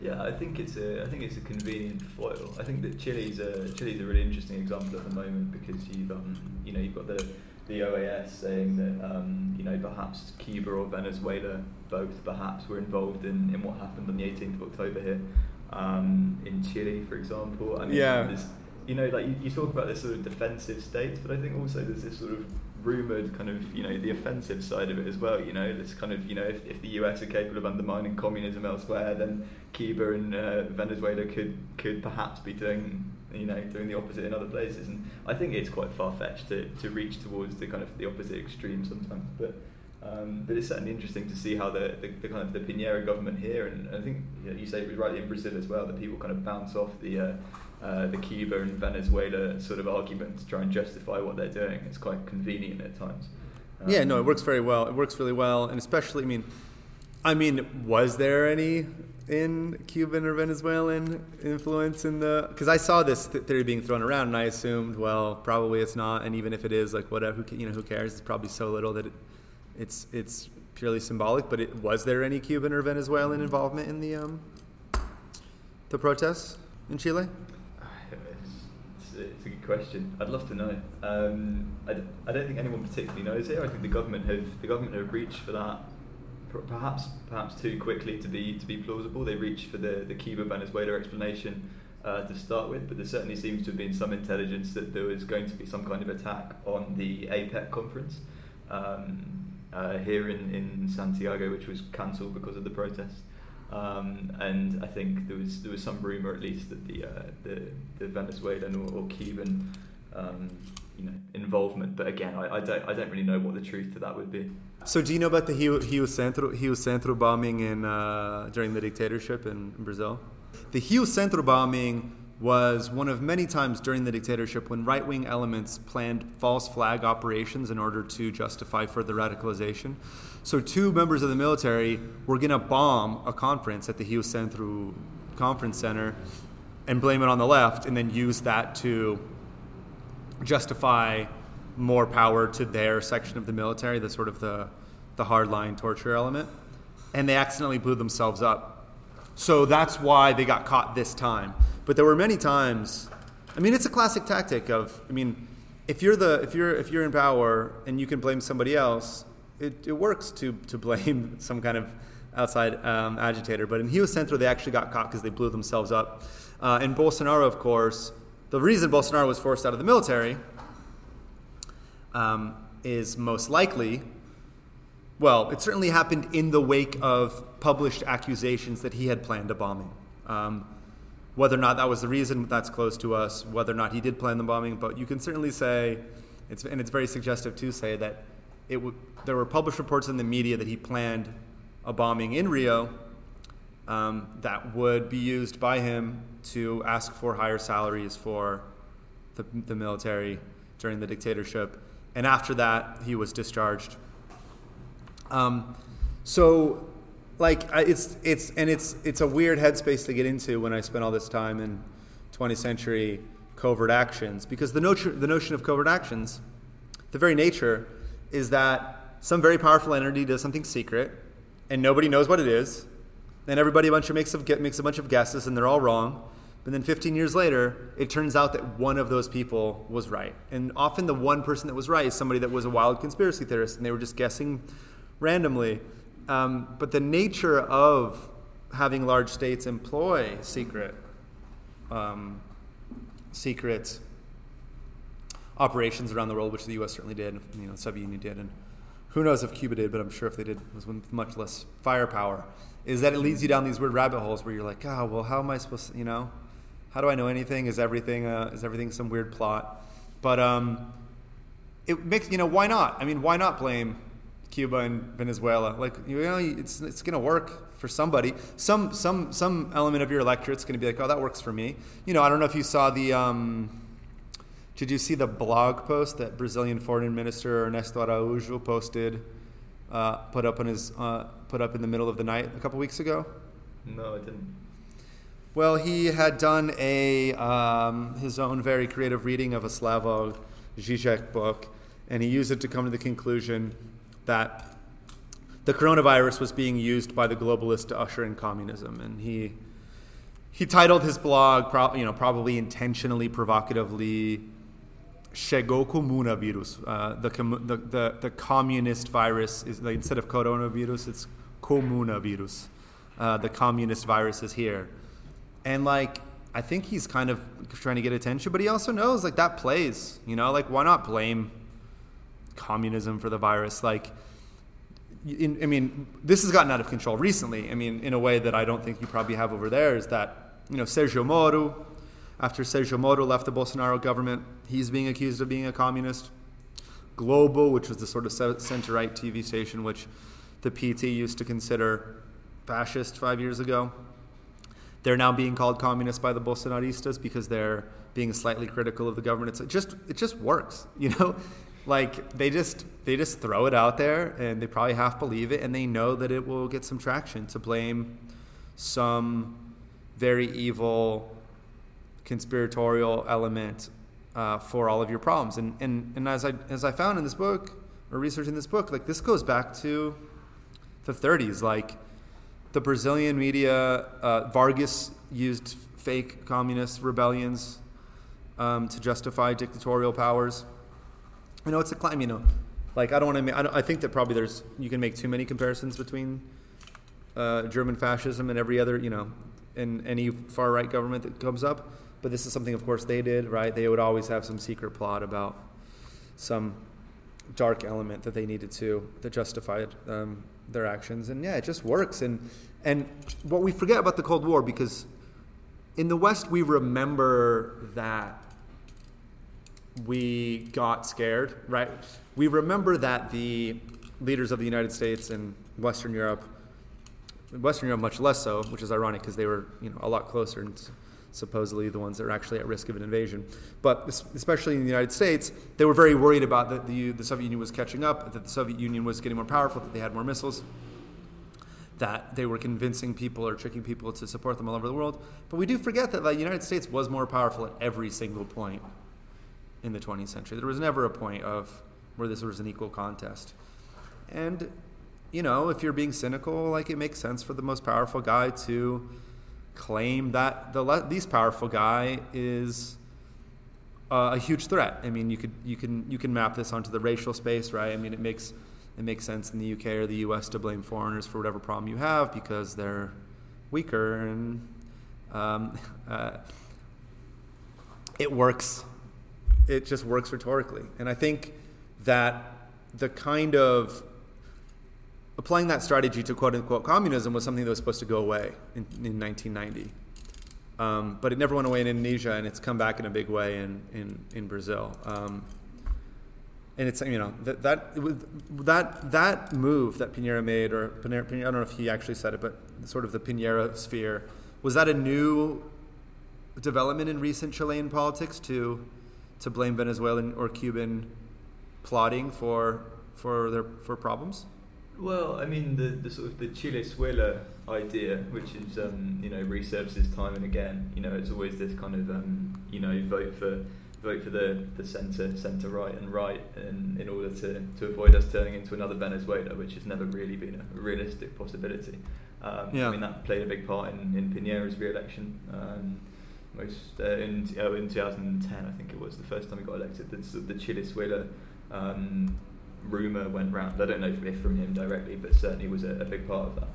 Yeah, I think it's a I think it's a convenient foil. I think that Chile's a Chile's a really interesting example at the moment because you've um, you know you've got the the OAS saying that um, you know perhaps Cuba or Venezuela both perhaps were involved in, in what happened on the 18th of October here um, in Chile, for example. I mean, yeah. You know, like you, you talk about this sort of defensive state, but I think also there's this sort of rumored kind of you know the offensive side of it as well. You know, this kind of you know if, if the US are capable of undermining communism elsewhere, then Cuba and uh, Venezuela could could perhaps be doing you know doing the opposite in other places. And I think it's quite far fetched to, to reach towards the kind of the opposite extreme sometimes, but. Um, but it's certainly interesting to see how the, the, the, kind of the Piñera government here, and I think you say it was rightly in Brazil as well, that people kind of bounce off the uh, uh, the Cuba and Venezuela sort of argument to try and justify what they're doing. It's quite convenient at times. Um, yeah, no, it works very well. It works really well, and especially, I mean, I mean, was there any in Cuban or Venezuelan influence in the? Because I saw this th- theory being thrown around, and I assumed, well, probably it's not, and even if it is, like whatever, who, you know, who cares? It's probably so little that it, it's it's purely symbolic. But it, was there any Cuban or Venezuelan involvement in the um, the protests in Chile? It's a good question. I'd love to know. Um, I, I don't think anyone particularly knows it. I think the government have the government have reached for that perhaps perhaps too quickly to be to be plausible. They reached for the the Cuba Venezuela explanation uh, to start with, but there certainly seems to have been some intelligence that there was going to be some kind of attack on the APEC conference um, uh, here in, in Santiago, which was cancelled because of the protests. Um, and I think there was there was some rumor at least that the uh, the, the Venezuelan or, or Cuban um, you know involvement, but again, I, I, don't I don't really know what the truth to that would be. So do you know about the Rio, Rio Centro Rio Centro bombing in uh, during the dictatorship in, Brazil? The Rio Centro bombing was one of many times during the dictatorship when right wing elements planned false flag operations in order to justify further radicalization. So, two members of the military were going to bomb a conference at the Rio Centro Conference Center and blame it on the left, and then use that to justify more power to their section of the military, the sort of the, the hardline torture element. And they accidentally blew themselves up. So that's why they got caught this time. But there were many times. I mean, it's a classic tactic of. I mean, if you're the if you're if you're in power and you can blame somebody else, it, it works to to blame <laughs> some kind of outside um, agitator. But in Rio Centro, they actually got caught because they blew themselves up. Uh, Bolsonaro, of course, the reason Bolsonaro was forced out of the military um, is most likely well, it certainly happened in the wake of published accusations that he had planned a bombing. Um, whether or not that was the reason, that's close to us. Whether or not he did plan the bombing, but you can certainly say, it's, and it's very suggestive to say that it w- there were published reports in the media that he planned a bombing in Rio um, that would be used by him to ask for higher salaries for the, the military during the dictatorship. And after that, he was discharged. Um, so, like, it's it's and it's it's a weird headspace to get into when I spent all this time in 20th century covert actions because the notion the notion of covert actions, the very nature, is that some very powerful entity does something secret, and nobody knows what it is, and everybody a bunch of makes, of, makes a bunch of guesses, and they're all wrong. But then 15 years later, it turns out that one of those people was right. And often the one person that was right is somebody that was a wild conspiracy theorist, and they were just guessing randomly. Um, but the nature of having large states employ secret, um, secret operations around the world, which the U.S. certainly did, you know, the Soviet Union did, and who knows if Cuba did, but I'm sure if they did, it was with much less firepower. Is that it leads you down these weird rabbit holes where you're like, oh, well, how am I supposed to, you know, how do I know anything? Is everything, uh, is everything some weird plot? But um, it makes, you know, why not? I mean, why not blame Cuba and Venezuela. Like you know, it's it's going to work for somebody. Some some some element of your electorate's going to be like, oh, that works for me. You know, I don't know if you saw the. Um, did you see the blog post that Brazilian Foreign Minister Ernesto Araújo posted, uh, put up on his uh, put up in the middle of the night a couple weeks ago? No, I didn't. Well, he had done a um, his own very creative reading of a Slavoj Žižek book, and he used it to come to the conclusion that the coronavirus was being used by the globalists to usher in communism, and he he titled his blog, pro, you know, probably intentionally provocatively, "Chegou comunavírus." Uh, the, the, the the communist virus is like, instead of coronavirus, it's comunavírus. Uh, the communist virus is here, and like I think he's kind of trying to get attention, but he also knows like that plays. You know, like why not blame communism for the virus. Like, in, I mean, this has gotten out of control recently. I mean, in a way that I don't think you probably have over there is that, you know, Sergio Moro, after Sergio Moro left the Bolsonaro government, he's being accused of being a communist. Globo, which was the sort of center right TV station which the PT used to consider fascist five years ago, they're now being called communist by the Bolsonaristas because they're being slightly critical of the government. It's just it just works, <laughs> you know like they just they just throw it out there and they probably half believe it and they know that it will get some traction to blame some very evil conspiratorial element uh, for all of your problems. And, and and as I as I found in this book or researching this book like this goes back to the 30s like the Brazilian media uh, Vargas used fake communist rebellions um, to justify dictatorial powers you know, it's a climb. You know, like I don't want to. I, I think that probably there's you can make too many comparisons between uh, German fascism and every other. You know, and any far right government that comes up. But this is something, of course, they did. Right? They would always have some secret plot about some dark element that they needed to that justified um, their actions. And yeah, it just works. And and what we forget about the Cold War because in the West we remember that we got scared, right? We remember that the leaders of the United States and Western Europe, Western Europe much less so, which is ironic because they were you know a lot closer and supposedly the ones that are actually at risk of an invasion. But especially in the United States, they were very worried about that the, the Soviet Union was catching up, that the Soviet Union was getting more powerful, that they had more missiles, that they were convincing people or tricking people to support them all over the world. But we do forget that the United States was more powerful at every single point in the 20th century. There was never a point of where this was an equal contest. And, you know, if you're being cynical, like it makes sense for the most powerful guy to claim that the le- least powerful guy is uh, a huge threat. I mean, you could you can you can map this onto the racial space, right? I mean, it makes it makes sense in the UK or the US to blame foreigners for whatever problem you have because they're weaker and um, <laughs> uh, it works it just works rhetorically. And I think that the kind of applying that strategy to quote unquote communism was something that was supposed to go away in, in 1990. Um, but it never went away in Indonesia, and it's come back in a big way in in, in Brazil. Um, and it's you know that that that that move that Pinheira made, or Pinheira, I don't know if he actually said it, but sort of the Pinheira sphere, was that a new development in recent Chilean politics to to blame Venezuelan or Cuban plotting for for their for problems? Well, I mean the, the sort of the Chilezuela idea, which is um, you know resurfaces time and again. You know, it's always this kind of um, you know vote for vote for the, the centre, centre right and right, and in order to, to avoid us turning into another Venezuela, which has never really been a realistic possibility. Um, yeah. I mean, that played a big part in, in Piñera's re-election. Um, most uh, in uh, in 2010, I think it was the first time he got elected. The, the Chilezuela um, rumor went round. I don't know if from him directly, but certainly was a, a big part of that.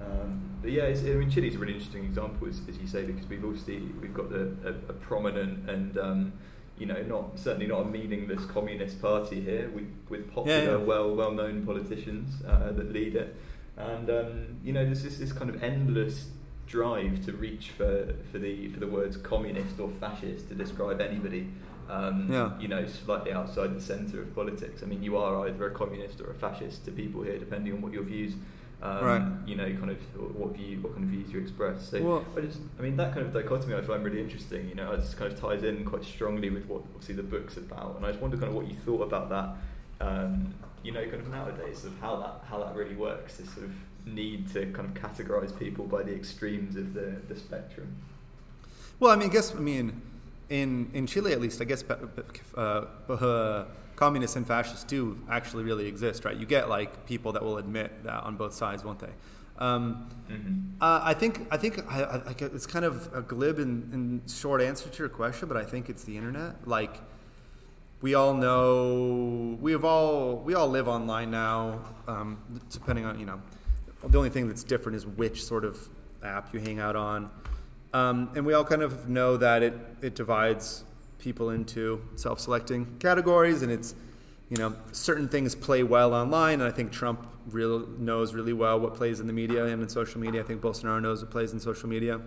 Um, but yeah, I mean, Chile's a really interesting example, as, as you say, because we've obviously we've got the, a, a prominent and um, you know, not certainly not a meaningless communist party here with, with popular, yeah, yeah. well well known politicians uh, that lead it, and um, you know, there's this, this kind of endless drive to reach for, for the for the words communist or fascist to describe anybody. Um, yeah. You know, slightly outside the centre of politics. I mean, you are either a communist or a fascist to people here, depending on what your views um, right. You know, kind of what view, what kind of views you express. So well, I just, I mean, that kind of dichotomy I find really interesting. You know, it kind of ties in quite strongly with what obviously the book's about, and I just wonder kind of what you thought about that. Um, you know, kind of nowadays of how that how that really works. This sort of need to kind of categorize people by the extremes of the the spectrum. Well, I mean, I guess I mean in in Chile at least, I guess. Uh, communists and fascists do actually really exist, right? You get like people that will admit that on both sides, won't they? Um, mm-hmm. uh, I think I think I, I, it's kind of a glib and, and, short answer to your question, but I think it's the internet. Like we all know, we have all we all live online now. Um, depending on you know, the only thing that's different is which sort of app you hang out on, um, and we all kind of know that it it divides people into self-selecting categories, and it's you know certain things play well online, and I think Trump real, knows really well what plays in the media and in social media. I think Bolsonaro knows what plays in social media.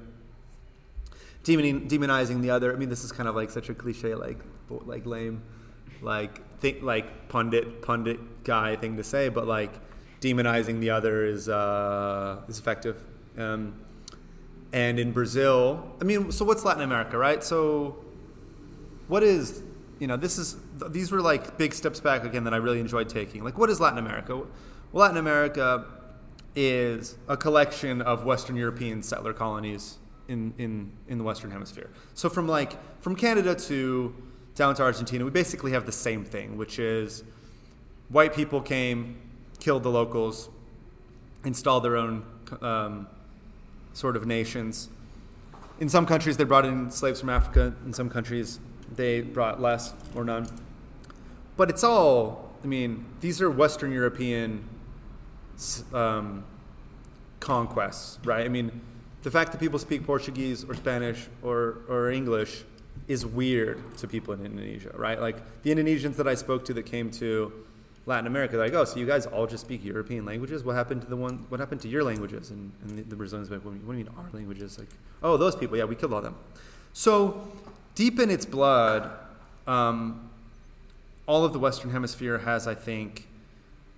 demonizing the other. I mean, this is kind of like such a cliche, like like lame, like think like pundit pundit guy thing to say, but like demonizing the other is uh, is effective. Um, and in Brazil, I mean, so what's Latin America, right? So what is you know this is these were like big steps back again that I really enjoyed taking. Like what is Latin America? Well, Latin America is a collection of Western European settler colonies in, in, in the Western Hemisphere. So from like from Canada to down to Argentina, we basically have the same thing, which is white people came, killed the locals, installed their own um, sort of nations. In some countries, they brought in slaves from Africa. In some countries, they brought less or none. But it's all, I mean, these are Western European um, conquests, right? I mean, the fact that people speak Portuguese or Spanish or, or English is weird to people in Indonesia, right? Like the Indonesians that I spoke to that came to Latin America, they're like, oh, so you guys all just speak European languages? What happened to the one? What happened to your languages? And, and the, the Brazilians like, what do you mean our languages? Like, oh, those people, yeah, we killed all them. So deep in its blood, um, all of the Western Hemisphere has, I think,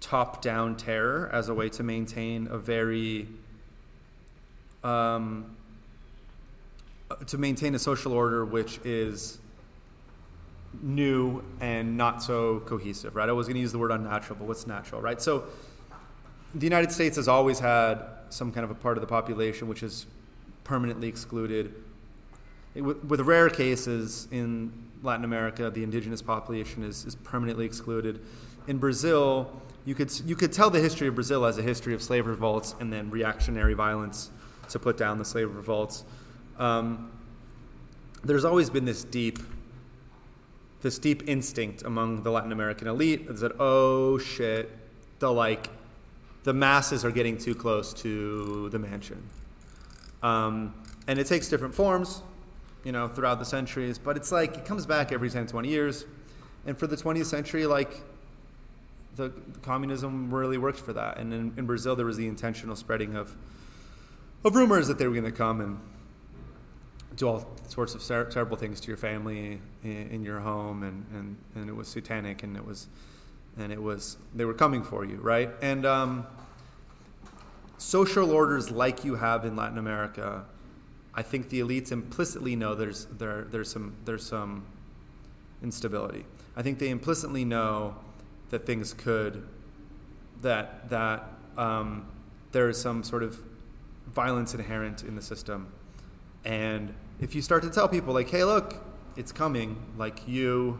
top down terror as a way to maintain a very. Um, to maintain a social order which is new and not so cohesive, right? I was going to use the word unnatural, but what's natural, right? So the United States has always had some kind of a part of the population which is permanently excluded with rare cases in Latin America, the indigenous population is, is permanently excluded. In Brazil, you could, you could tell the history of Brazil as a history of slave revolts and then reactionary violence to put down the slave revolts. Um, there's always been this deep, this deep instinct among the Latin American elite is that oh shit, the like, the masses are getting too close to the mansion, um, and it takes different forms you know, throughout the centuries. But it's like it comes back every 10, 20 years. And for the 20th century, like the communism really worked for that. And in, in Brazil, there was the intentional spreading of of rumors that they were going to come and do all sorts of terrible things to your family in, in, your home, and, and, and it was satanic, and it was and it was they were coming for you, right? And um, social orders like you have in Latin America, I think the elites implicitly know there's there there's some there's some instability. I think they implicitly know that things could that that um, there is some sort of violence inherent in the system, and if you start to tell people like, "Hey, look, it's coming," like you,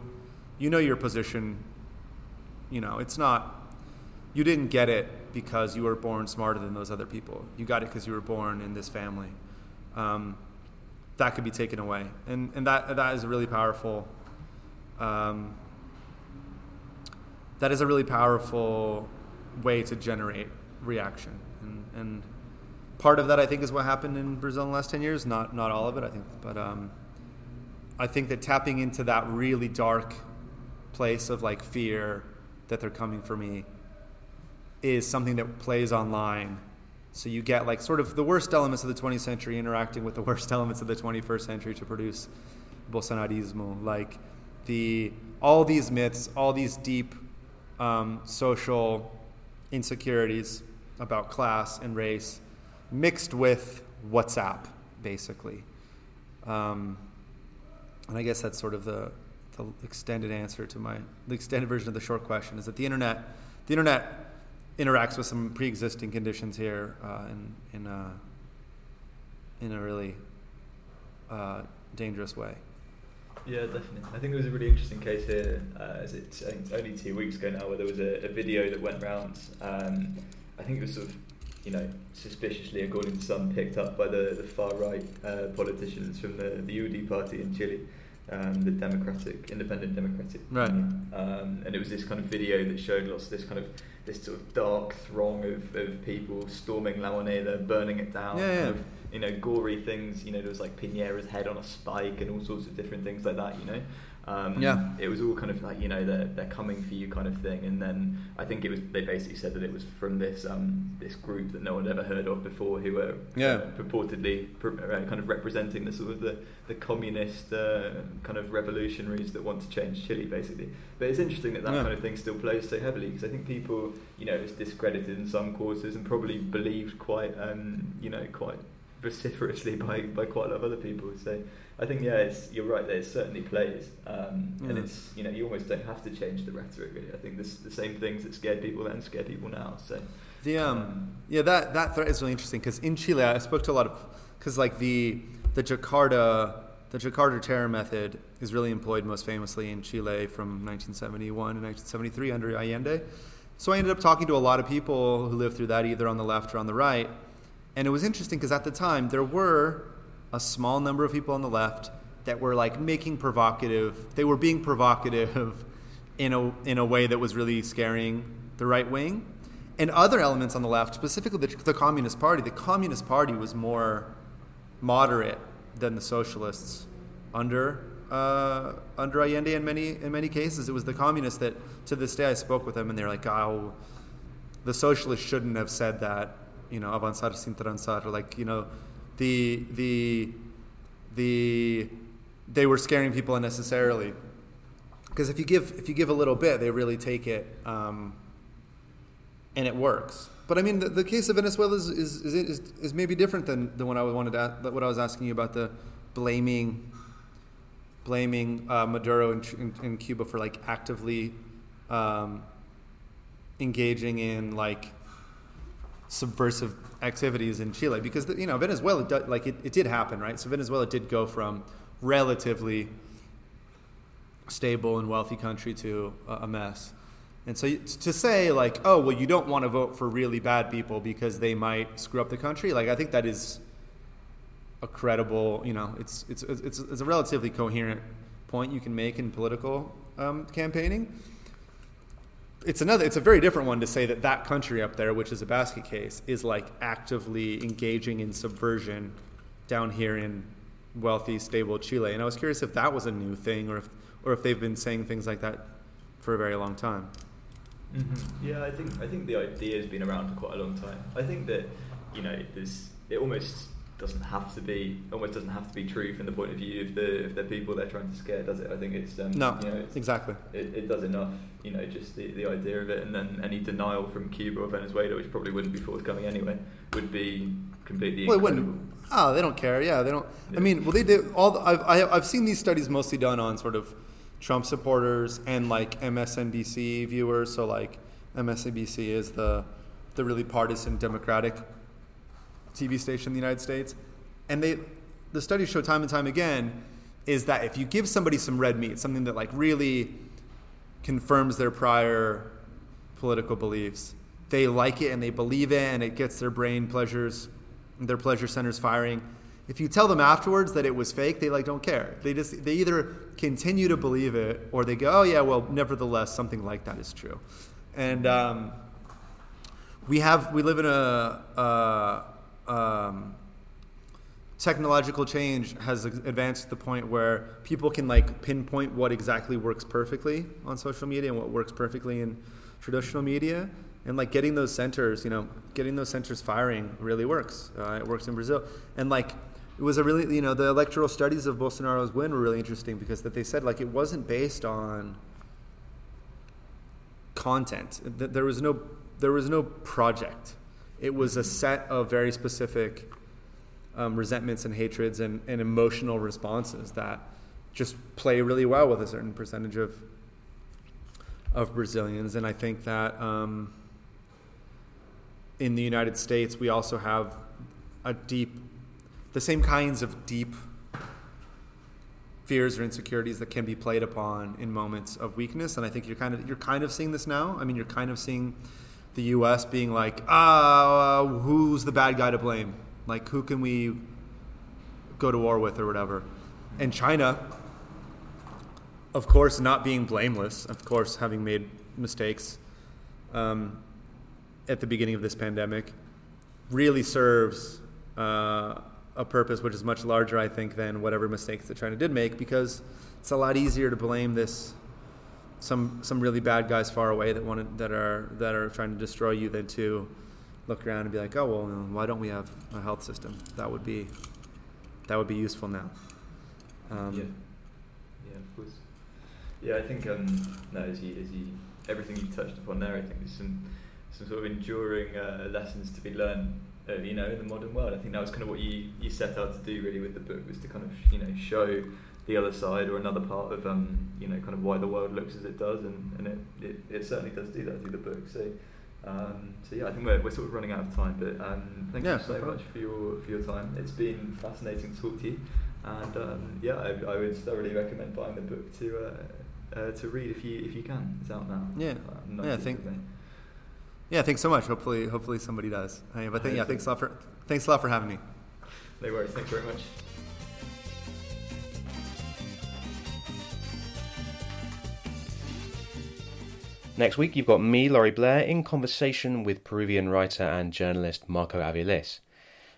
you know your position. You know, it's not. You didn't get it because you were born smarter than those other people. You got it because you were born in this family. Um, that could be taken away, and and that that is a really powerful. Um, that is a really powerful way to generate reaction, and, and part of that I think is what happened in Brazil in the last ten years. Not not all of it, I think, but um, I think that tapping into that really dark place of like fear that they're coming for me is something that plays online. So you get like sort of the worst elements of the 20th century interacting with the <laughs> worst elements of the 21st century to produce Bolsonarismo. Like the all these myths, all these deep um, social insecurities about class and race mixed with WhatsApp, basically. Um, and I guess that's sort of the, the extended answer to my the extended version of the short question is that the internet the internet interacts with some pre-existing conditions here uh, in in a, in a really uh, dangerous way. Yeah, definitely. I think there was a really interesting case here. Uh, as it's only two weeks ago now, where there was a, a video that went around. Um, I think it was sort of you know, suspiciously, according to some, picked up by the, the far right uh, politicians from the, the UDI party in Chile, um, the Democratic, Independent Democratic right. Um, and it was this kind of video that showed lots of this kind of this sort of dark throng of, of people storming La Moneda, burning it down. Yeah. Kind of, you know, gory things. You know, there was like Piñera's head on a spike and all sorts of different things like that. You know, um, yeah. It was all kind of like you know they're they're coming for you kind of thing, and then I think it was they basically said that it was from this um, this group that no one had ever heard of before, who were yeah. uh, purportedly uh, kind of representing the sort of the the communist uh, kind of revolutionaries that want to change Chile, basically. But it's interesting that that yeah. kind of thing still plays so heavily because I think people you know it's discredited in some quarters and probably believed quite um, you know quite vociferously by by quite a lot of other people. So. I think yeah, it's, you're right. There it certainly plays, um, and it's you know you almost don't have to change the rhetoric. Really, I think there's the same things that scared people then scare people now. So the um, um yeah that that threat is really interesting because in Chile I spoke to a lot of because like the the Jakarta the Jakarta terror method is really employed most famously in Chile from 1971 to 1973 under Allende. So I ended up talking to a lot of people who lived through that either on the left or on the right, and it was interesting because at the time there were a small number of people on the left that were like making provocative they were being provocative in a in a way that was really scaring the right wing. And other elements on the left specifically the, the communist party the communist party was more moderate than the socialists under uh, under Allende in many in many cases. It was the communists that to this day I spoke with them and they're like oh the socialists shouldn't have said that you know avanzar sin transar like you know the the the they were scaring people unnecessarily. Because if you give if you give a little bit they really take it um, and it works. But I mean the, the case of Venezuela is is, is, is, maybe different than, the one I wanted to, what I was asking you about the blaming blaming uh, Maduro in, in, in, Cuba for like actively um, engaging in like subversive activities in Chile because you know Venezuela like it, it did happen right? So Venezuela did go from relatively stable and wealthy country to a mess. And so to say like oh well you don't want to vote for really bad people because they might screw up the country like I think that is a credible you know it's it's it's, it's a relatively coherent point you can make in political um, campaigning it's another it's a very different one to say that that country up there which is a basket case is like actively engaging in subversion down here in wealthy stable chile and i was curious if that was a new thing or if or if they've been saying things like that for a very long time Mm-hmm. Yeah, I think I think the idea has been around for quite a long time. I think that you know there's it almost doesn't have to be almost doesn't have to be true from the point of view of the of the people they're trying to scare, does it? I think it's um, no, you know, it's, exactly. It, it, does enough, you know, just the, the idea of it, and then any denial from Cuba or Venezuela, which probably wouldn't be forthcoming anyway, would be completely. Well, it wouldn't. Oh, they don't care. Yeah, they don't. Yeah. I mean, well, they do. All the, I've I, have i have seen these studies mostly done on sort of Trump supporters and like MSNBC viewers. So like MSNBC is the the really partisan Democratic TV station in the United States, and they the studies show time and time again is that if you give somebody some red meat, something that like really confirms their prior political beliefs, they like it and they believe it, and it gets their brain pleasures, their pleasure centers firing if you tell them afterwards that it was fake, they like don't care. They just they either continue to believe it or they go, oh yeah, well, nevertheless, something like that is true. And um, we have we live in a, a um, technological change has advanced to the point where people can like pinpoint what exactly works perfectly on social media and what works perfectly in traditional media and like getting those centers you know getting those centers firing really works uh, it works in brazil and like it was a really you know the electoral studies of Bolsonaro's win were really interesting because that they said like it wasn't based on content. There was no there was no project. It was a set of very specific um, resentments and hatreds and, and emotional responses that just play really well with a certain percentage of of Brazilians. And I think that um, in the United States we also have a deep the same kinds of deep fears or insecurities that can be played upon in moments of weakness. And I think you're kind of you're kind of seeing this now. I mean, you're kind of seeing the U.S. being like, ah, uh, who's the bad guy to blame? Like, who can we go to war with or whatever? And China, of course, not being blameless, of course, having made mistakes um, at the beginning of this pandemic, really serves. Uh, a purpose which is much larger, I think, than whatever mistakes that China did make, because it's a lot easier to blame this some some really bad guys far away that wanted that are that are trying to destroy you than to look around and be like, oh well, why don't we have a health system? That would be that would be useful now. Um, yeah, yeah, of course. Yeah, I think um, no, as you, as you, everything you touched upon there, I think there's some some sort of enduring uh, lessons to be learned uh, you know, in the modern world. I think that was kind of what you, you set out to do really with the book was to kind of, you know, show the other side or another part of, um, you know, kind of why the world looks as it does, and, and it, it, it certainly does do that through the book. So, um, so yeah, I think we're, we're sort of running out of time, but um, thank yeah, you so much for your for your time. It's been fascinating to talk to you, and um, yeah, I, I would thoroughly recommend buying the book to uh, uh, to read if you if you can. It's out now. Yeah, uh, yeah, I think. Yeah, thanks so much. Hopefully, hopefully somebody does. Hey, but th- yeah, thanks a lot for thanks a lot for having me. No worries. Thanks very much. Next week, you've got me, Laurie Blair, in conversation with Peruvian writer and journalist Marco Aviles.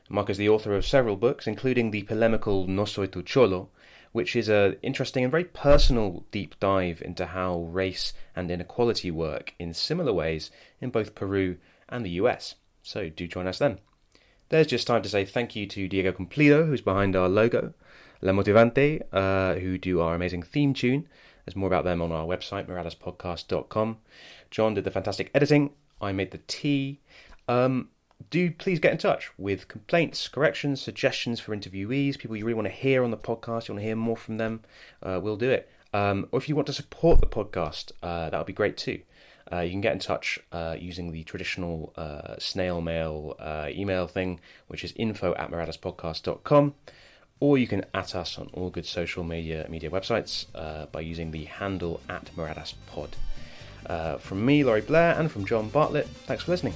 Marco is the author of several books, including the polemical No Soy Tu Cholo, which is an interesting and very personal deep dive into how race and inequality work in similar ways in both Peru and the US. So do join us then. There's just time to say thank you to Diego Cumplido, who's behind our logo, La Motivante, uh, who do our amazing theme tune. There's more about them on our website, miradaspodcast.com. John did the fantastic editing. I made the tea. Um, do please get in touch with complaints, corrections, suggestions for interviewees, people you really want to hear on the podcast, you want to hear more from them, uh, we'll do it. Um, or if you want to support the podcast, uh, that would be great too. Uh, you can get in touch uh, using the traditional uh, snail mail uh, email thing, which is info at miradaspodcast.com, or you can at us on all good social media media websites uh, by using the handle at miradaspod. Uh, from me, Laurie Blair, and from John Bartlett, thanks for listening.